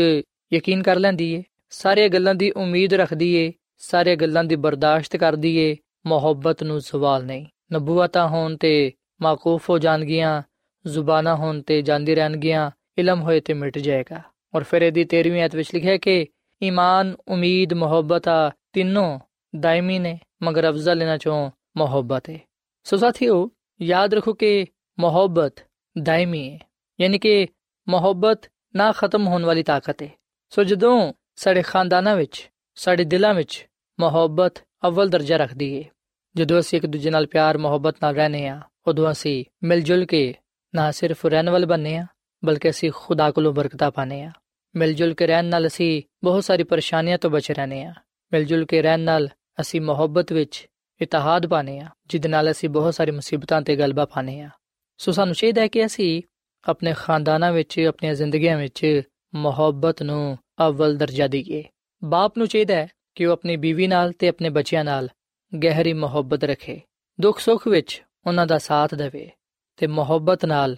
ਯਕੀਨ ਕਰ ਲੈਂਦੀ ਹੈ ਸਾਰੀਆਂ ਗੱਲਾਂ ਦੀ ਉਮੀਦ ਰੱਖਦੀ ਏ, ਸਾਰੀਆਂ ਗੱਲਾਂ ਦੀ ਬਰਦਾਸ਼ਤ ਕਰਦੀ ਏ, ਮੁਹੱਬਤ ਨੂੰ ਸਵਾਲ ਨਹੀਂ। ਨਬੂਵਤਾਂ ਹੋਣ ਤੇ ਮਾਕੂਫ ਹੋ ਜਾਣਗੀਆਂ, ਜ਼ੁਬਾਨਾਂ ਹੋਣ ਤੇ ਜਾਂਦੀ ਰਹਿਣਗੀਆਂ, ਇਲਮ ਹੋਏ ਤੇ ਮਿਟ ਜਾਏਗਾ। ਔਰ ਫਿਰ ਇਹਦੀ 13ਵੀਂ ਆਇਤ ਵਿੱਚ ਲਿਖਿਆ ਕਿ ਈਮਾਨ, ਉਮੀਦ, ਮੁਹੱਬਤ ਆ ਤਿੰਨੋਂ ਦਾਇਮੀ ਨੇ, ਮਗਰ ਅਫਜ਼ਲ ਇਹਨਾਂ ਚੋਂ ਮੁਹੱਬਤ ਹੈ ਸੋ ਸਾਥੀਓ, ਯਾਦ ਰੱਖੋ ਕਿ ਮੁਹੱਬਤ ਦਾਇਮੀ ਹੈ ਯਾਨੀ ਕਿ ਮੁਹੱਬਤ ਨਾ ਖਤਮ ਹੋਣ ਵਾਲੀ ਤਾਕਤ ਹੈ ਸੋ ਜਦੋਂ ਸਾਡੇ ਖਾਨਦਾਨਾਂ ਵਿੱਚ, ਸਾਡੇ ਦਿਲਾਂ ਵਿੱਚ ਮੁਹੱਬਤ ਅਵਲ ਦਰਜਾ ਰੱਖਦੀ ਹੈ ਜਦੋਂ ਅਸੀਂ ਇੱਕ ਦੂਜੇ ਨਾਲ ਪਿਆਰ, ਮੁਹੱਬਤ ਨਾਲ ਰਹਨੇ ਆ ਉਦੋਂ ਅਸੀਂ ਮਿਲ ਜੁਲ ਕੇ ਨਾ ਸਿਰਫ ਰਹਿਣ ਵਾਲੇ ਬਣਨੇ ਆ ਬਲਕਿ ਅਸੀਂ ਖੁਦਾ ਕੋਲੋਂ ਬਰਕਤਾਂ ਪਾਣੇ ਆ ਮਿਲ ਜੁਲ ਕੇ ਰਹਿਣ ਨਾਲ ਅਸੀਂ ਬਹੁਤ ਸਾਰੀ ਪਰੇਸ਼ਾਨੀਆਂ ਤੋਂ ਬਚ ਰਹਨੇ ਆ ਮਿਲ ਜੁਲ ਕੇ ਰਹਿਣ ਨਾਲ ਅਸੀਂ ਮੁਹੱਬਤ ਵਿੱਚ ਇਤਿਹਾਦ ਪਾਣੇ ਆ ਜਿਸ ਨਾਲ ਅਸੀਂ ਬਹੁਤ ਸਾਰੀ ਮੁਸੀਬਤਾਂ ਤੇ ਗਲਬਾ ਪਾਣੇ ਆ ਸੋ ਸਾਨੂੰ ਚਾਹੀਦਾ ਹੈ ਕਿ ਅਸੀਂ ਆਪਣੇ ਖਾਨਦਾਨਾਂ ਵਿੱਚ, ਆਪਣੀਆਂ ਜ਼ਿੰਦਗੀਆਂ ਵਿੱਚ ਮੁਹੱਬਤ ਨੂੰ ਅਵਲ ਦਰਜਾ ਦਈਏ ਬਾਪ ਨੂੰ ਚਾਹੀਦਾ ਹੈ ਕਿ ਉਹ ਆਪਣੀ ਬੀਵੀ ਨਾਲ ਤੇ ਆਪਣੇ ਬੱਚਿਆਂ ਨਾਲ ਗਹਿਰੀ ਮੁਹੱਬਤ ਰੱਖੇ। ਦੁੱਖ ਸੁੱਖ ਵਿੱਚ ਉਹਨਾਂ ਦਾ ਸਾਥ ਦੇਵੇ ਤੇ ਮੁਹੱਬਤ ਨਾਲ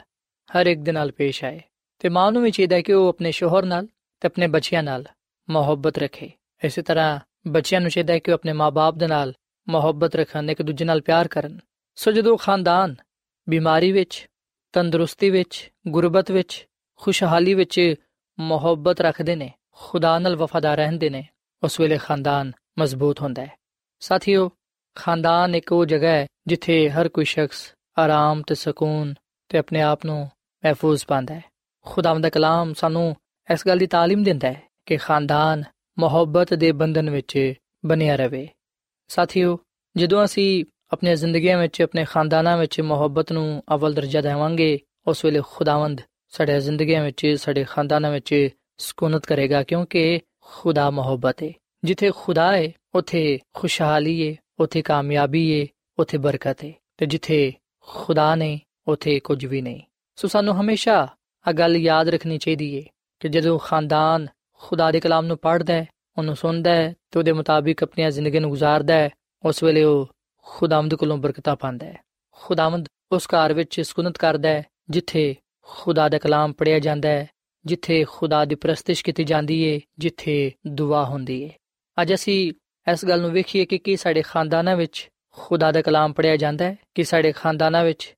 ਹਰ ਇੱਕ ਦੇ ਨਾਲ ਪੇਸ਼ ਆਏ। ਤੇ ਮਾਂ ਨੂੰ ਵੀ ਚਾਹੀਦਾ ਹੈ ਕਿ ਉਹ ਆਪਣੇ ਸ਼ੋਹਰ ਨਾਲ ਤੇ ਆਪਣੇ ਬੱਚਿਆਂ ਨਾਲ ਮੁਹੱਬਤ ਰੱਖੇ। ਇਸੇ ਤਰ੍ਹਾਂ ਬੱਚਿਆਂ ਨੂੰ ਚਾਹੀਦਾ ਹੈ ਕਿ ਉਹ ਆਪਣੇ ਮਾਪੇ ਦੇ ਨਾਲ ਮੁਹੱਬਤ ਰੱਖਣ, ਇੱਕ ਦੂਜੇ ਨਾਲ ਪਿਆਰ ਕਰਨ। ਸੋ ਜਦੋਂ ਖਾਨਦਾਨ ਬਿਮਾਰੀ ਵਿੱਚ, ਤੰਦਰੁਸਤੀ ਵਿੱਚ, ਗੁਰਬਤ ਵਿੱਚ, ਖੁਸ਼ਹਾਲੀ ਵਿੱਚ ਮੁਹੱਬਤ ਰੱਖਦੇ ਨੇ ਖੁਦਾ ਨਾਲ ਵਫਾਦਾਰ ਰਹਿੰਦੇ ਨੇ ਉਸ ਵੇਲੇ ਖਾਨਦਾਨ ਮਜ਼ਬੂਤ ਹੁੰਦਾ ਹੈ ਸਾਥੀਓ ਖਾਨਦਾਨ ਇੱਕ ਉਹ ਜਗ੍ਹਾ ਹੈ ਜਿੱਥੇ ਹਰ ਕੋਈ ਸ਼ਖਸ ਆਰਾਮ ਤੇ ਸਕੂਨ ਤੇ ਆਪਣੇ ਆਪ ਨੂੰ ਮਹਿਫੂਜ਼ ਪਾਉਂਦਾ ਹੈ ਖੁਦਾਵੰਦ ਦਾ ਕਲਾਮ ਸਾਨੂੰ ਇਸ ਗੱਲ ਦੀ تعلیم ਦਿੰਦਾ ਹੈ ਕਿ ਖਾਨਦਾਨ ਮੁਹੱਬਤ ਦੇ ਬੰਧਨ ਵਿੱਚ ਬਣਿਆ ਰਵੇ ਸਾਥੀਓ ਜਦੋਂ ਅਸੀਂ ਆਪਣੀਆਂ ਜ਼ਿੰਦਗੀਆਂ ਵਿੱਚ ਆਪਣੇ ਖਾਨਦਾਨਾਂ ਵਿੱਚ ਮੁਹੱਬਤ ਨੂੰ ਅਵਲ ਦਰਜਾ ਦੇਵਾਂਗੇ ਉਸ ਵੇਲੇ ਖੁਦਾਵੰਦ ਸਾਡੇ ਜ਼ਿੰਦਗੀਆਂ ਵਿੱਚ ਸਾਡੇ ਖਾਨਦਾਨਾਂ ਵਿੱਚ ਸਕੂਨਤ ਕਰੇਗਾ ਕਿਉਂਕਿ ਖੁਦਾ ਮੁਹੱਬਤ ਹੈ ਜਿੱਥੇ ਖੁਦਾ ਹੈ ਉੱਥੇ ਖੁਸ਼ਹਾਲੀ ਹੈ ਉੱਥੇ ਕਾਮਯਾਬੀ ਹੈ ਉੱਥੇ ਬਰਕਤ ਹੈ ਤੇ ਜਿੱਥੇ ਖੁਦਾ ਨੇ ਉੱਥੇ ਕੁਝ ਵੀ ਨਹੀਂ ਸੋ ਸਾਨੂੰ ਹਮੇਸ਼ਾ ਆ ਗੱਲ ਯਾਦ ਰੱਖਣੀ ਚਾਹੀਦੀ ਹੈ ਕਿ ਜਦੋਂ ਖਾਨਦਾਨ ਖੁਦਾ ਦੇ ਕਲਾਮ ਨੂੰ ਪੜ੍ਹਦਾ ਹੈ ਉਹਨੂੰ ਸੁਣਦਾ ਹੈ ਤੇ ਉਹਦੇ ਮੁਤਾਬਿਕ ਆਪਣੀ ਜ਼ਿੰਦਗੀ ਨੂੰ ਗੁਜ਼ਾਰਦਾ ਹੈ ਉਸ ਵੇਲੇ ਉਹ ਖੁਦਾਵੰਦ ਕੋਲੋਂ ਬਰਕਤਾਂ ਪਾਉਂਦਾ ਹੈ ਖੁਦਾਵੰਦ ਉਸ ਘਰ ਵਿੱਚ ਸਕੂਨਤ ਕਰਦਾ ਹੈ ਜਿੱਥੇ ਖੁਦਾ ਦਾ ਕਲਾਮ ਪੜਿਆ ਜਾਂਦਾ ਹੈ ਜਿੱਥੇ ਖੁਦਾ ਦੀ ਪ੍ਰਸਤਿਸ਼ ਕੀਤੀ ਜਾਂਦੀ ਹੈ ਜਿੱਥੇ ਦੁਆ ਹੁੰਦੀ ਹੈ ਅੱਜ ਅਸੀਂ ਇਸ ਗੱਲ ਨੂੰ ਵੇਖੀਏ ਕਿ ਕੀ ਸਾਡੇ ਖਾਨਦਾਨਾਂ ਵਿੱਚ ਖੁਦਾ ਦਾ ਕਲਾਮ ਪੜਿਆ ਜਾਂਦਾ ਹੈ, ਕਿ ਸਾਡੇ ਖਾਨਦਾਨਾਂ ਵਿੱਚ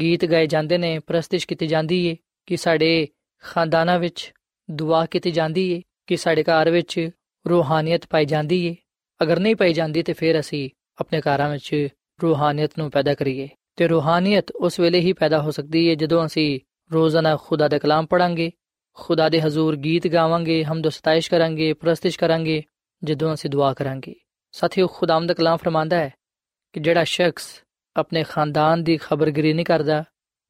ਗੀਤ ਗਾਏ ਜਾਂਦੇ ਨੇ, ਪ੍ਰਸਤਿਸ਼ ਕੀਤੀ ਜਾਂਦੀ ਹੈ ਕਿ ਸਾਡੇ ਖਾਨਦਾਨਾਂ ਵਿੱਚ ਦੁਆ ਕੀਤੀ ਜਾਂਦੀ ਹੈ ਕਿ ਸਾਡੇ ਘਰ ਵਿੱਚ ਰੂਹਾਨੀਅਤ ਪਾਈ ਜਾਂਦੀ ਹੈ ਅਗਰ ਨਹੀਂ ਪਾਈ ਜਾਂਦੀ ਤੇ ਫਿਰ ਅਸੀਂ ਆਪਣੇ ਘਰਾਂ ਵਿੱਚ ਰੂਹਾਨੀਅਤ ਨੂੰ ਪੈਦਾ ਕਰੀਏ। ਤੇ ਰੂਹਾਨੀਅਤ ਉਸ ਵੇਲੇ ਹੀ ਪੈਦਾ ਹੋ ਸਕਦੀ ਹੈ ਜਦੋਂ ਅਸੀਂ ਰੋਜ਼ਾਨਾ ਖੁਦਾ ਦਾ ਕਲਾਮ ਪੜਾਂਗੇ ਖੁਦਾ ਦੇ ਹਜ਼ੂਰ ਗੀਤ ਗਾਵਾਂਗੇ ਹਮਦ ਸਤਾਇਸ਼ ਕਰਾਂਗੇ, ਪ੍ਰਸਤਿਸ਼ ਕਰਾਂਗੇ, ਜਦੋਂ ਅਸੀਂ ਦੁਆ ਕਰਾਂਗੇ। ਸਾਥੀਓ ਖੁਦਾਮ ਦਾ ਕਲਾਮ ਫਰਮਾਂਦਾ ਹੈ ਕਿ ਜਿਹੜਾ ਸ਼ਖਸ ਆਪਣੇ ਖਾਨਦਾਨ ਦੀ ਖਬਰਗਿਰੀ ਨਹੀਂ ਕਰਦਾ,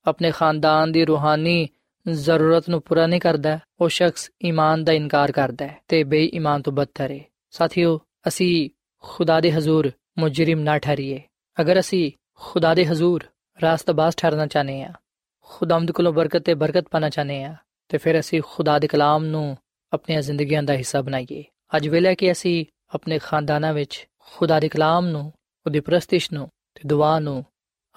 ਆਪਣੇ ਖਾਨਦਾਨ ਦੀ ਰੂਹਾਨੀ ਜ਼ਰੂਰਤ ਨੂੰ ਪੂਰਾ ਨਹੀਂ ਕਰਦਾ, ਉਹ ਸ਼ਖਸ ਈਮਾਨ ਦਾ ਇਨਕਾਰ ਕਰਦਾ ਹੈ ਤੇ ਬੇਈਮਾਨ ਤੋਂ ਬਦਤਰ ਹੈ। ਸਾਥੀਓ, ਅਸੀਂ ਖੁਦਾ ਦੇ ਹਜ਼ੂਰ ਮੁਜਰਮ ਨਾ ਠਹਿਰੀਏ। ਅਗਰ ਅਸੀਂ ਖੁਦਾ ਦੇ ਹਜ਼ੂਰ ਰਾਸਤਬਾਜ਼ ਠਹਿਰਨਾ ਚਾਹਨੇ ਆ ਖੁਦਾਮਦ ਕੋਲੋਂ ਬਰਕਤ ਤੇ ਬਰਕਤ ਪਾਣਾ ਚਾਹਨੇ ਆ ਤੇ ਫਿਰ ਅਸੀਂ ਖੁਦਾ ਦੇ ਕਲਾਮ ਨੂੰ ਆਪਣੀਆਂ ਜ਼ਿੰਦਗੀਆਂ ਦਾ ਹਿੱਸਾ ਬਣਾਈਏ। ਅੱਜ ਵੇਲੇ ਕਿ ਅਸੀਂ ਆਪਣੇ ਖਾਨਦਾਨਾਂ ਵਿੱਚ ਖੁਦਾ ਦੇ ਕਲਾਮ ਨੂੰ, ਉਹਦੀ ਪ੍ਰਸਤਿਸ਼ ਨੂੰ ਤੇ ਦੁਆ ਨੂੰ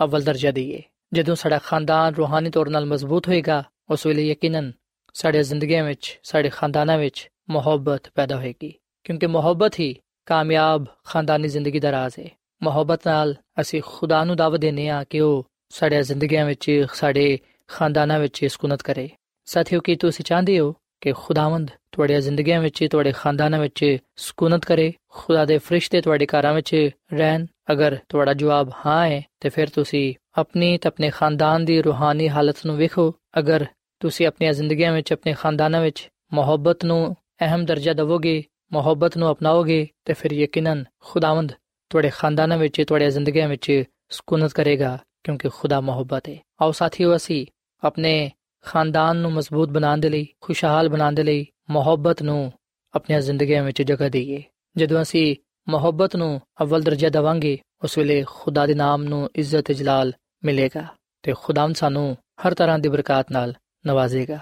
ਅਵਲ ਦਰਜਾ ਦਈਏ। ਜਦੋਂ ਸਾਡਾ ਖਾਨਦਾਨ ਰੂਹਾਨੀ ਤੌਰ 'ਤੇ ਮਜ਼ਬੂਤ ਹੋਏਗਾ, ਉਸ ਵੇਲੇ ਯਕੀਨਨ ਸਾਡੇ ਜ਼ਿੰਦਗੀਆਂ ਵਿੱਚ, ਸਾਡੇ ਖਾਨਦਾਨਾਂ ਵਿੱਚ ਮੁਹੱਬਤ ਪੈਦਾ ਹੋਏਗੀ। ਕਿਉਂਕਿ ਮੁਹੱਬਤ ਹੀ ਕਾਮਯਾਬ ਖਾਨਦਾਨੀ ਜ਼ਿੰਦਗੀ ਦਾ ਰਾਜ਼ ਹੈ ਮੁਹੱਬਤ ਨਾਲ ਅਸੀਂ ਖੁਦਾ ਨੂੰ ਦਾਵਤ ਦਿੰਨੇ ਆ ਕਿ ਉਹ ਸਾਡੇ ਜ਼ਿੰਦਗੀਆਂ ਵਿੱਚ, ਸਾਡੇ ਖਾਨਦਾਨਾਂ ਵਿੱਚ ਸਕੂਨਤ ਕਰੇ। ਸਾਥੀਓ, ਕੀ ਤੁਸੀਂ ਚਾਹੁੰਦੇ ਹੋ ਕਿ ਖੁਦਾਵੰਦ ਤੁਹਾਡੀਆਂ ਜ਼ਿੰਦਗੀਆਂ ਵਿੱਚ, ਤੁਹਾਡੇ ਖਾਨਦਾਨਾਂ ਵਿੱਚ ਸਕੂਨਤ ਕਰੇ? ਖੁਦਾ ਦੇ ਫਰਿਸ਼ਤੇ ਤੁਹਾਡੇ ਘਰਾਂ ਵਿੱਚ ਰਹਿਣ। ਅਗਰ ਤੁਹਾਡਾ ਜਵਾਬ ਹਾਂ ਹੈ, ਤੇ ਫਿਰ ਤੁਸੀਂ ਆਪਣੀ ਤੇ ਆਪਣੇ ਖਾਨਦਾਨ ਦੀ ਰੂਹਾਨੀ ਹਾਲਤ ਨੂੰ ਵੇਖੋ। ਅਗਰ ਤੁਸੀਂ ਆਪਣੀਆਂ ਜ਼ਿੰਦਗੀਆਂ ਵਿੱਚ, ਆਪਣੇ ਖਾਨਦਾਨਾਂ ਵਿੱਚ ਮੁਹੱਬਤ ਨੂੰ ਅਹਿਮ ਦਰਜਾ ਦਿਵੋਗੇ, ਮੁਹੱਬਤ ਨੂੰ ਅਪਣਾਓਗੇ, ਤੇ ਫਿਰ ਯਕੀਨਨ ਖੁਦਾਵੰਦ ਤੁਹਾਡੇ ਖਾਨਦਾਨਾਂ ਵਿੱਚ, ਤੁਹਾਡੀਆਂ ਜ਼ਿੰਦਗੀਆਂ ਵਿੱਚ ਸਕੂਨਤ ਕਰੇਗਾ, ਕਿਉਂਕਿ ਖੁਦਾ ਮੁਹੱਬਤ ਹੈ। ਆਓ ਸਾਥੀਓ, ਅਸੀਂ ਆਪਣੇ ਖਾਨਦਾਨ ਨੂੰ ਮਜ਼ਬੂਤ ਬਣਾਉਣ ਦੇ ਲਈ, ਖੁਸ਼ਹਾਲ ਬਣਾਉਣ ਦੇ ਲਈ ਮੁਹੱਬਤ ਨੂੰ ਆਪਣੀਆਂ ਜ਼ਿੰਦਗੀਆਂ ਵਿੱਚ ਜਗ੍ਹਾ ਦਈਏ। ਜਦੋਂ ਅਸੀਂ ਮੁਹੱਬਤ ਨੂੰ ਅਵਲ ਦਰਜਾ ਦਵਾਂਗੇ, ਉਸ ਵੇਲੇ ਖੁਦਾ ਦੇ ਨਾਮ ਨੂੰ ਇੱਜ਼ਤ ਤੇ ਜਲਾਲ ਮਿਲੇਗਾ ਤੇ ਖੁਦਾਮ ਸਾਨੂੰ ਹਰ ਤਰ੍ਹਾਂ ਦੀ ਬਰਕਤ ਨਾਲ ਨਵਾਜ਼ੇਗਾ।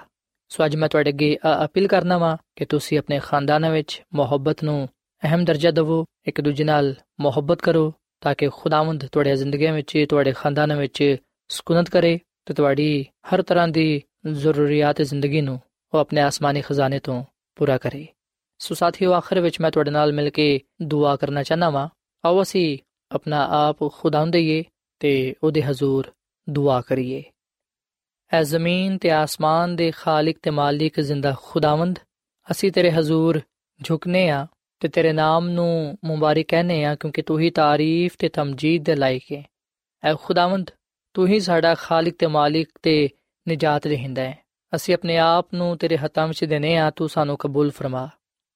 ਸੋ ਅੱਜ ਮੈਂ ਤੁਹਾਡੇ ਅੱਗੇ ਅਪੀਲ ਕਰਨਾ ਵਾਂ ਕਿ ਤੁਸੀਂ ਆਪਣੇ ਖਾਨਦਾਨਾਂ ਵਿੱਚ ਮੁਹੱਬਤ ਨੂੰ ਅਹਿਮ ਦਰਜਾ ਦਿਵੋ, ਇੱਕ ਦੂਜੇ ਨਾਲ ਮੁਹੱਬਤ ਕਰੋ, ਤਾਂ ਕਿ ਖੁਦਾਵੰਦ ਤੁਹਾਡੀ ਜ਼ਿੰਦਗੀਆਂ ਵਿੱਚ, ਤੁਹਾਡੇ ਖਾਨਦਾਨਾਂ ਵਿੱਚ ਸਕੂਨਤ ਕਰੇ ਤੇ ਤੁਹਾਡੀ ਹਰ ਤਰ੍ਹਾਂ ਦੀ ਜ਼ਰੂਰੀਅਤ ਜ਼ਿੰਦਗੀ ਨੂੰ ਉਹ ਆਪਣੇ ਆਸਮਾਨੀ ਖਜ਼ਾਨੇ ਤੋਂ ਪੂਰਾ ਕਰੇ। ਸੋ ਸਾਥੀਓ, ਆਖਰ ਵਿੱਚ ਮੈਂ ਤੁਹਾਡੇ ਨਾਲ ਮਿਲ ਕੇ ਦੁਆ ਕਰਨਾ ਚਾਹਨਾ ਵਾਂ। ਆਓ ਅਸੀਂ ਆਪਣਾ ਆਪ ਖੁਦਾਵੰਦ ਦੇਈਏ ਤੇ ਉਹਦੇ ਹਜ਼ੂਰ ਦੁਆ ਕਰੀਏ। ਐ ਜ਼ਮੀਨ ਤੇ ਆਸਮਾਨ ਦੇ ਖਾਲਕ ਤੇ ਮਾਲਿਕ ਜ਼ਿੰਦਾ ਖੁਦਾਵੰਦ, ਅਸੀਂ ਤੇਰੇ ਹਜ਼ੂਰ ਝੁਕਨੇ ਆ ਤੇ ਤੇਰੇ ਨਾਮ ਨੂੰ ਮੁਬਾਰਕ ਕਹਨੇ ਆ ਕਿਉਂਕਿ ਤੂੰ ਹੀ ਤਾਰੀਫ ਤੇ ਤਮਜੀਦ ਦੇ ਲਾਇਕ ਹੈ ਐ ਖੁਦਾਵੰਦ ਤੂੰ ਹੀ ਸਾਡਾ ਖਾਲਕ ਤੇ ਮਾਲਿਕ ਤੇ ਨਜਾਤ ਦੇਹਿੰਦਾ ਹੈ। ਅਸੀਂ ਆਪਣੇ ਆਪ ਨੂੰ ਤੇਰੇ ਹੱਥਾਂ ਵਿੱਚ ਦੇਨੇ ਆ ਤੂੰ ਸਾਨੂੰ ਕਬੂਲ ਫਰਮਾ।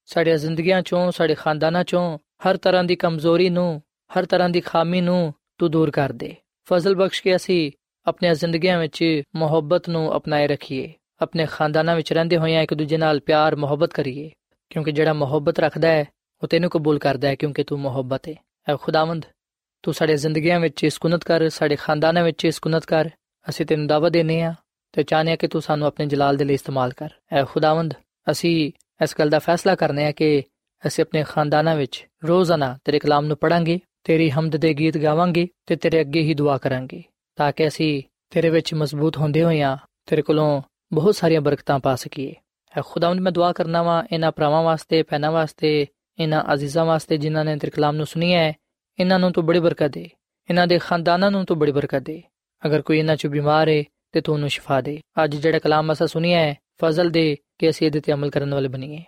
ਸਾਡੀਆਂ ਜ਼ਿੰਦਗੀਆਂ ਚੋਂ, ਸਾਡੇ ਖਾਨਦਾਨਾਂ ਚੋਂ, ਹਰ ਤਰ੍ਹਾਂ ਦੀ ਕਮਜ਼ੋਰੀ ਨੂੰ, ਹਰ ਤਰ੍ਹਾਂ ਦੀ ਖਾਮੀ ਨੂੰ ਤੂੰ ਦੂਰ ਕਰ ਦੇ। ਫਜ਼ਲ ਬਖਸ਼ ਕੇ ਅਸੀਂ ਆਪਣੀਆਂ ਜ਼ਿੰਦਗੀਆਂ ਵਿੱਚ ਮੁਹੱਬਤ ਨੂੰ ਅਪਣਾਏ ਰੱਖੀਏ। ਆਪਣੇ ਖਾਨਦਾਨਾਂ ਵਿੱਚ ਰਹਿੰਦੇ ਹੋਇਆਂ ਇੱਕ ਦੂਜੇ ਨਾਲ ਪਿਆਰ, ਮੁਹੱਬਤ ਕਰੀਏ। ਕਿਉਂਕਿ ਜਿਹੜਾ ਮੁਹੱਬਤ ਰੱਖਦਾ ਹੈ, ਉਹ ਤੈਨੂੰ ਕਬੂਲ ਕਰਦਾ ਹੈ, ਕਿਉਂਕਿ ਤੂੰ ਮੁਹੱਬਤ ਹੈ ਐ ਖੁਦਾਵੰਦ ਤੂੰ ਸਾਡੇ ਜ਼ਿੰਦਗੀਆਂ ਵਿੱਚ ਸਕੂਨਤ ਕਰ, ਸਾਡੇ ਖਾਨਦਾਨਾਂ ਵਿੱਚ ਸਕੂਨਤ ਕਰ। ਅਸੀਂ ਤੈਨੂੰ ਦਾਵਤ ਦੇਨੇ ਆ ਤੇ ਚਾਹਨੇ ਆ ਕਿ ਤੂੰ ਸਾਨੂੰ ਆਪਣੇ ਜਲਾਲ ਦੇ ਲਈ ਇਸਤੇਮਾਲ ਕਰ। ਐ ਖੁਦਾਵੰਦ, ਅਸੀਂ ਇਸ ਗੱਲ ਦਾ ਫੈਸਲਾ ਕਰਨੇ ਆ ਕਿ ਅਸੀਂ ਆਪਣੇ ਖਾਨਦਾਨਾਂ ਵਿੱਚ ਰੋਜ਼ਾਨਾ ਤੇਰੇ ਕਲਾਮ ਨੂੰ ਪੜਾਂਗੇ ਤੇਰੀ ਹਮਦ ਦੇ ਗੀਤ ਗਾਵਾਂਗੇ ਤੇ ਤੇਰੇ ਅੱਗੇ ਹੀ ਦੁਆ ਕਰਾਂਗੇ, ਤਾਂ ਕਿ ਅਸੀਂ ਤੇਰੇ ਵਿੱਚ ਮਜ਼ਬੂਤ ਹੁੰਦੇ ਹੋਈਆਂ ਤੇਰੇ ਕੋਲੋਂ ਬਹੁਤ ਸਾਰੀਆਂ ਬਰਕਤਾਂ ਪਾ ਸਕੀਏ। ਹੈ ਖੁਦਾਵੰਦ, ਮੈਂ ਦੁਆ ਕਰਨਾ ਵਾਂ ਇਹਨਾਂ ਭਰਾਵਾਂ ਵਾਸਤੇ, ਭੈਣਾਂ ਵਾਸਤੇ, ਇਹਨਾਂ ਅਜ਼ੀਜ਼ਾਂ ਵਾਸਤੇ ਜਿਨ੍ਹਾਂ ਨੇ ਤੇਰੇ ਕਲਾਮ ਨੂੰ ਸੁਣਿਆ ਹੈ ਇਹਨਾਂ ਨੂੰ ਤੂੰ ਬੜੀ ਬਰਕਤ ਦੇ, ਇਹਨਾਂ ਦੇ ਖਾਨਦਾਨਾਂ ਨੂੰ ਤੂੰ ਬੜੀ ਬਰਕਤ ਦੇ। ਅਗਰ ਕੋਈ ਇਹਨਾਂ ਚ ਬਿਮਾਰ ਹੈ ਤੇ ਤੂੰ ਉਹਨੂੰ ਸ਼ਿਫਾ ਦੇ। ਅੱਜ ਜਿਹੜਾ ਕਲਾਮ ਅਸਾਂ ਸੁਣਿਆ ਹੈ, ਫਜ਼ਲ ਦੇ ਕਿ ਅਸੀਂ ਇਹਦੇ ਤੇ ਅਮਲ ਕਰਨ ਵਾਲੇ ਬਣੀਏ,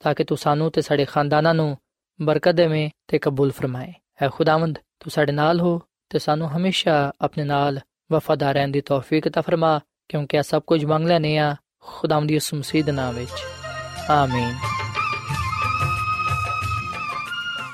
ਤਾਂ ਕਿ ਤੂੰ ਸਾਨੂੰ ਤੇ ਸਾਡੇ ਖਾਨਦਾਨਾਂ ਨੂੰ ਬਰਕਤ ਦੇਵੇਂ ਤੇ ਕਬੂਲ ਫਰਮਾਏ। ਹੈ ਖੁਦਾਵੰਦ, ਤੂੰ ਸਾਡੇ ਨਾਲ ਹੋ ਤੇ ਸਾਨੂੰ ਹਮੇਸ਼ਾ ਆਪਣੇ ਨਾਲ ਵਫਾਦਾਰ ਰਹਿਣ ਦੀ ਤੌਫੀਕ ਤਾ ਫਰਮਾ, ਕਿਉਂਕਿ ਇਹ ਸਭ ਕੁਝ ਮੰਗ ਲੈਨੇ ਆ ਖੁਦਾਵੰਦ ਦੀ ਉਸਮ ਦੇ ਨਾਮ ਵਿੱਚ। ਆਮੀਨ।